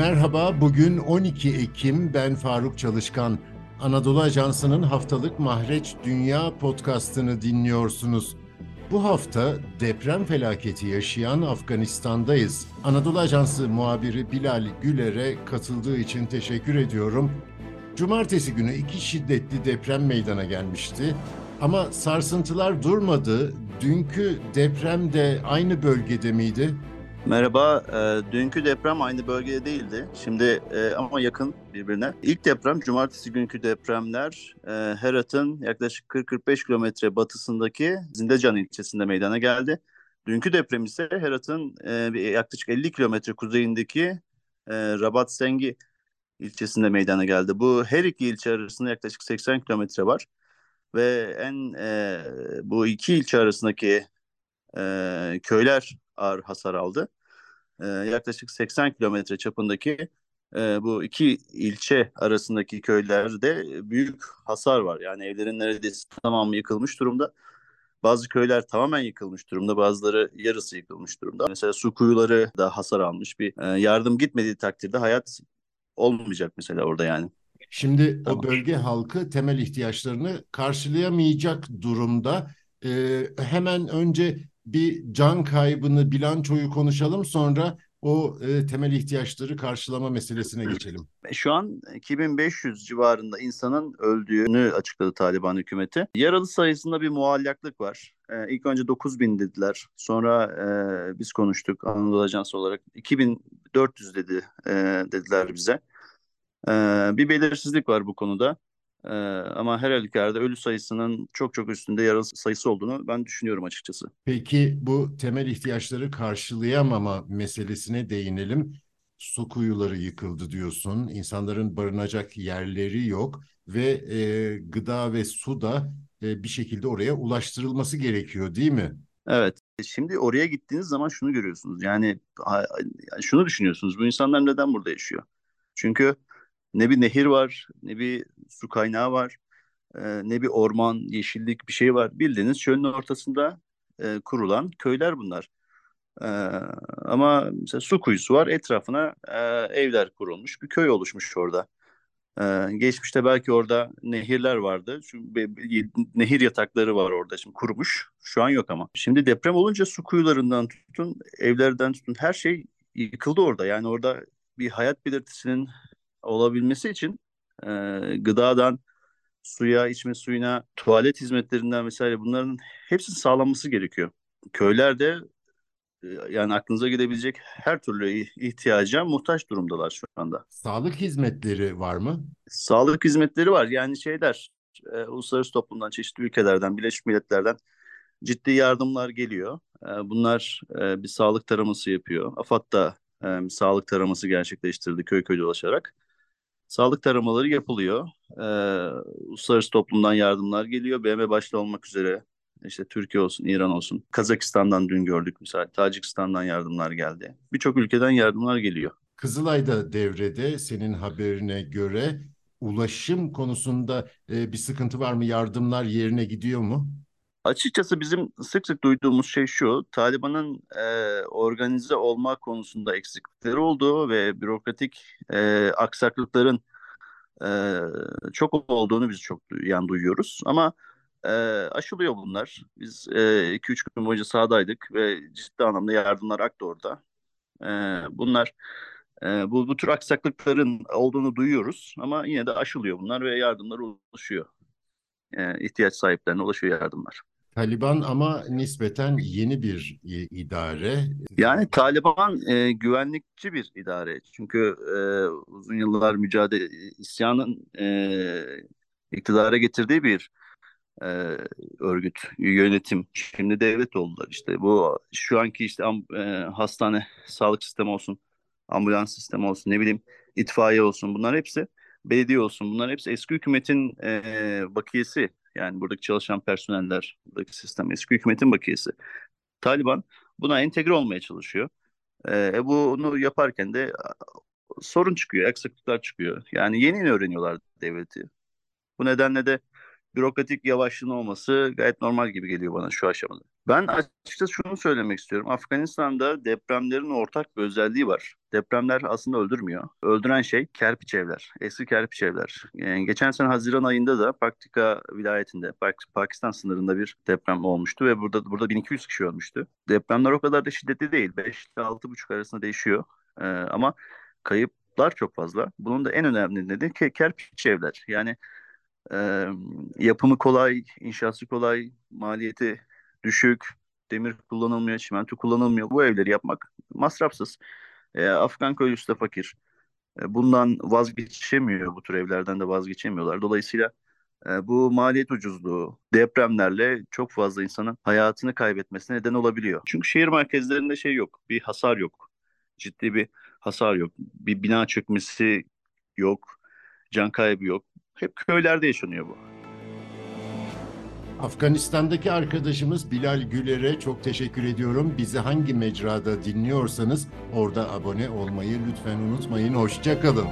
Merhaba, bugün 12 Ekim, ben Faruk Çalışkan. Anadolu Ajansı'nın haftalık Mahreç Dünya podcastını dinliyorsunuz. Bu hafta deprem felaketi yaşayan Afganistan'dayız. Anadolu Ajansı muhabiri Bilal Güler'e katıldığı için teşekkür ediyorum. Cumartesi günü iki şiddetli deprem meydana gelmişti. Ama sarsıntılar durmadı. Dünkü deprem de aynı bölgede miydi? Merhaba, e, dünkü deprem aynı bölgede değildi. Şimdi e, ama yakın birbirine. İlk deprem, cumartesi günkü depremler e, Herat'ın yaklaşık 40-45 kilometre batısındaki Zindecan ilçesinde meydana geldi. Dünkü deprem ise Herat'ın e, yaklaşık 50 kilometre kuzeyindeki e, Rabat Sengi ilçesinde meydana geldi. Bu her iki ilçe arasında yaklaşık 80 kilometre var. Ve en e, bu iki ilçe arasındaki e, köyler ağır hasar aldı. E, yaklaşık 80 kilometre çapındaki e, bu iki ilçe arasındaki köylerde büyük hasar var. Yani evlerin neredeyse tamamı yıkılmış durumda. Bazı köyler tamamen yıkılmış durumda, bazıları yarısı yıkılmış durumda. Mesela su kuyuları da hasar almış. Bir e, yardım gitmediği takdirde hayat olmayacak mesela orada yani. Şimdi tamam. o bölge halkı temel ihtiyaçlarını karşılayamayacak durumda. Ee, hemen önce bir can kaybını, bilançoyu konuşalım sonra o e, temel ihtiyaçları karşılama meselesine geçelim. Şu an 2500 civarında insanın öldüğünü açıkladı Taliban hükümeti. Yaralı sayısında bir muallaklık var. Ee, ilk önce 9000 dediler. Sonra e, biz konuştuk Anadolu Ajansı olarak 2400 dedi e, dediler bize. E, bir belirsizlik var bu konuda. Ee, ama her halükarda ölü sayısının çok çok üstünde yaralı sayısı olduğunu ben düşünüyorum açıkçası. Peki bu temel ihtiyaçları karşılayamama meselesine değinelim. Su kuyuları yıkıldı diyorsun. İnsanların barınacak yerleri yok ve e, gıda ve su da e, bir şekilde oraya ulaştırılması gerekiyor değil mi? Evet. Şimdi oraya gittiğiniz zaman şunu görüyorsunuz. Yani şunu düşünüyorsunuz. Bu insanlar neden burada yaşıyor? Çünkü ne bir nehir var, ne bir su kaynağı var, e, ne bir orman, yeşillik bir şey var. Bildiğiniz çölün ortasında e, kurulan köyler bunlar. E, ama mesela su kuyusu var, etrafına e, evler kurulmuş, bir köy oluşmuş orada. E, geçmişte belki orada nehirler vardı. Çünkü nehir yatakları var orada şimdi kurumuş. Şu an yok ama. Şimdi deprem olunca su kuyularından tutun, evlerden tutun her şey yıkıldı orada. Yani orada bir hayat belirtisinin olabilmesi için e, gıdadan suya, içme suyuna, tuvalet hizmetlerinden vesaire bunların hepsinin sağlanması gerekiyor. Köylerde e, yani aklınıza gidebilecek her türlü ihtiyaca muhtaç durumdalar şu anda. Sağlık hizmetleri var mı? Sağlık hizmetleri var. Yani şeyler e, uluslararası toplumdan, çeşitli ülkelerden, Birleşmiş Milletler'den ciddi yardımlar geliyor. E, bunlar e, bir sağlık taraması yapıyor. AFAD da e, sağlık taraması gerçekleştirdi köy köy dolaşarak. Sağlık taramaları yapılıyor. Ee, uluslararası toplumdan yardımlar geliyor. BM başta olmak üzere işte Türkiye olsun, İran olsun. Kazakistan'dan dün gördük mesela. Tacikistan'dan yardımlar geldi. Birçok ülkeden yardımlar geliyor. Kızılay'da devrede senin haberine göre ulaşım konusunda e, bir sıkıntı var mı? Yardımlar yerine gidiyor mu? Açıkçası bizim sık sık duyduğumuz şey şu, Taliban'ın e, organize olma konusunda eksiklikleri olduğu ve bürokratik e, aksaklıkların e, çok olduğunu biz çok yani duyuyoruz. Ama e, aşılıyor bunlar. Biz 2-3 e, gün boyunca sahadaydık ve ciddi anlamda yardımlar aktı orada. E, bunlar e, bu, bu tür aksaklıkların olduğunu duyuyoruz ama yine de aşılıyor bunlar ve yardımlar ulaşıyor. E, ihtiyaç sahiplerine ulaşıyor yardımlar. Taliban ama nispeten yeni bir idare. Yani Taliban e, güvenlikçi bir idare. Çünkü e, uzun yıllar mücadele, isyanın e, iktidara getirdiği bir e, örgüt, yönetim. Şimdi devlet oldular işte. Bu şu anki işte e, hastane, sağlık sistemi olsun, ambulans sistemi olsun, ne bileyim itfaiye olsun bunlar hepsi belediye olsun bunlar hepsi eski hükümetin e, bakiyesi yani buradaki çalışan personeller, buradaki sistem eski hükümetin bakiyesi. Taliban buna entegre olmaya çalışıyor. E, bunu yaparken de sorun çıkıyor, eksiklikler çıkıyor. Yani yeni yeni öğreniyorlar devleti. Bu nedenle de bürokratik yavaşlığın olması gayet normal gibi geliyor bana şu aşamada. Ben açıkçası şunu söylemek istiyorum. Afganistan'da depremlerin ortak bir özelliği var. Depremler aslında öldürmüyor. Öldüren şey kerpiç evler, eski kerpiç evler. Yani geçen sene Haziran ayında da Paktika vilayetinde, Pakistan sınırında bir deprem olmuştu ve burada burada 1200 kişi ölmüştü. Depremler o kadar da şiddetli değil. 5 ile 6,5 arasında değişiyor. Ee, ama kayıplar çok fazla. Bunun da en önemli nedeni kerpiç evler. Yani e, yapımı kolay, inşası kolay, maliyeti düşük, demir kullanılmıyor, çimento kullanılmıyor. Bu evleri yapmak masrafsız. E, Afgan köylüsü de fakir. E, bundan vazgeçemiyor, bu tür evlerden de vazgeçemiyorlar. Dolayısıyla e, bu maliyet ucuzluğu depremlerle çok fazla insanın hayatını kaybetmesine neden olabiliyor. Çünkü şehir merkezlerinde şey yok, bir hasar yok. Ciddi bir hasar yok. Bir bina çökmesi yok, can kaybı yok. Hep köylerde yaşanıyor bu. Afganistan'daki arkadaşımız Bilal Güler'e çok teşekkür ediyorum. Bizi hangi mecrada dinliyorsanız orada abone olmayı lütfen unutmayın. Hoşçakalın.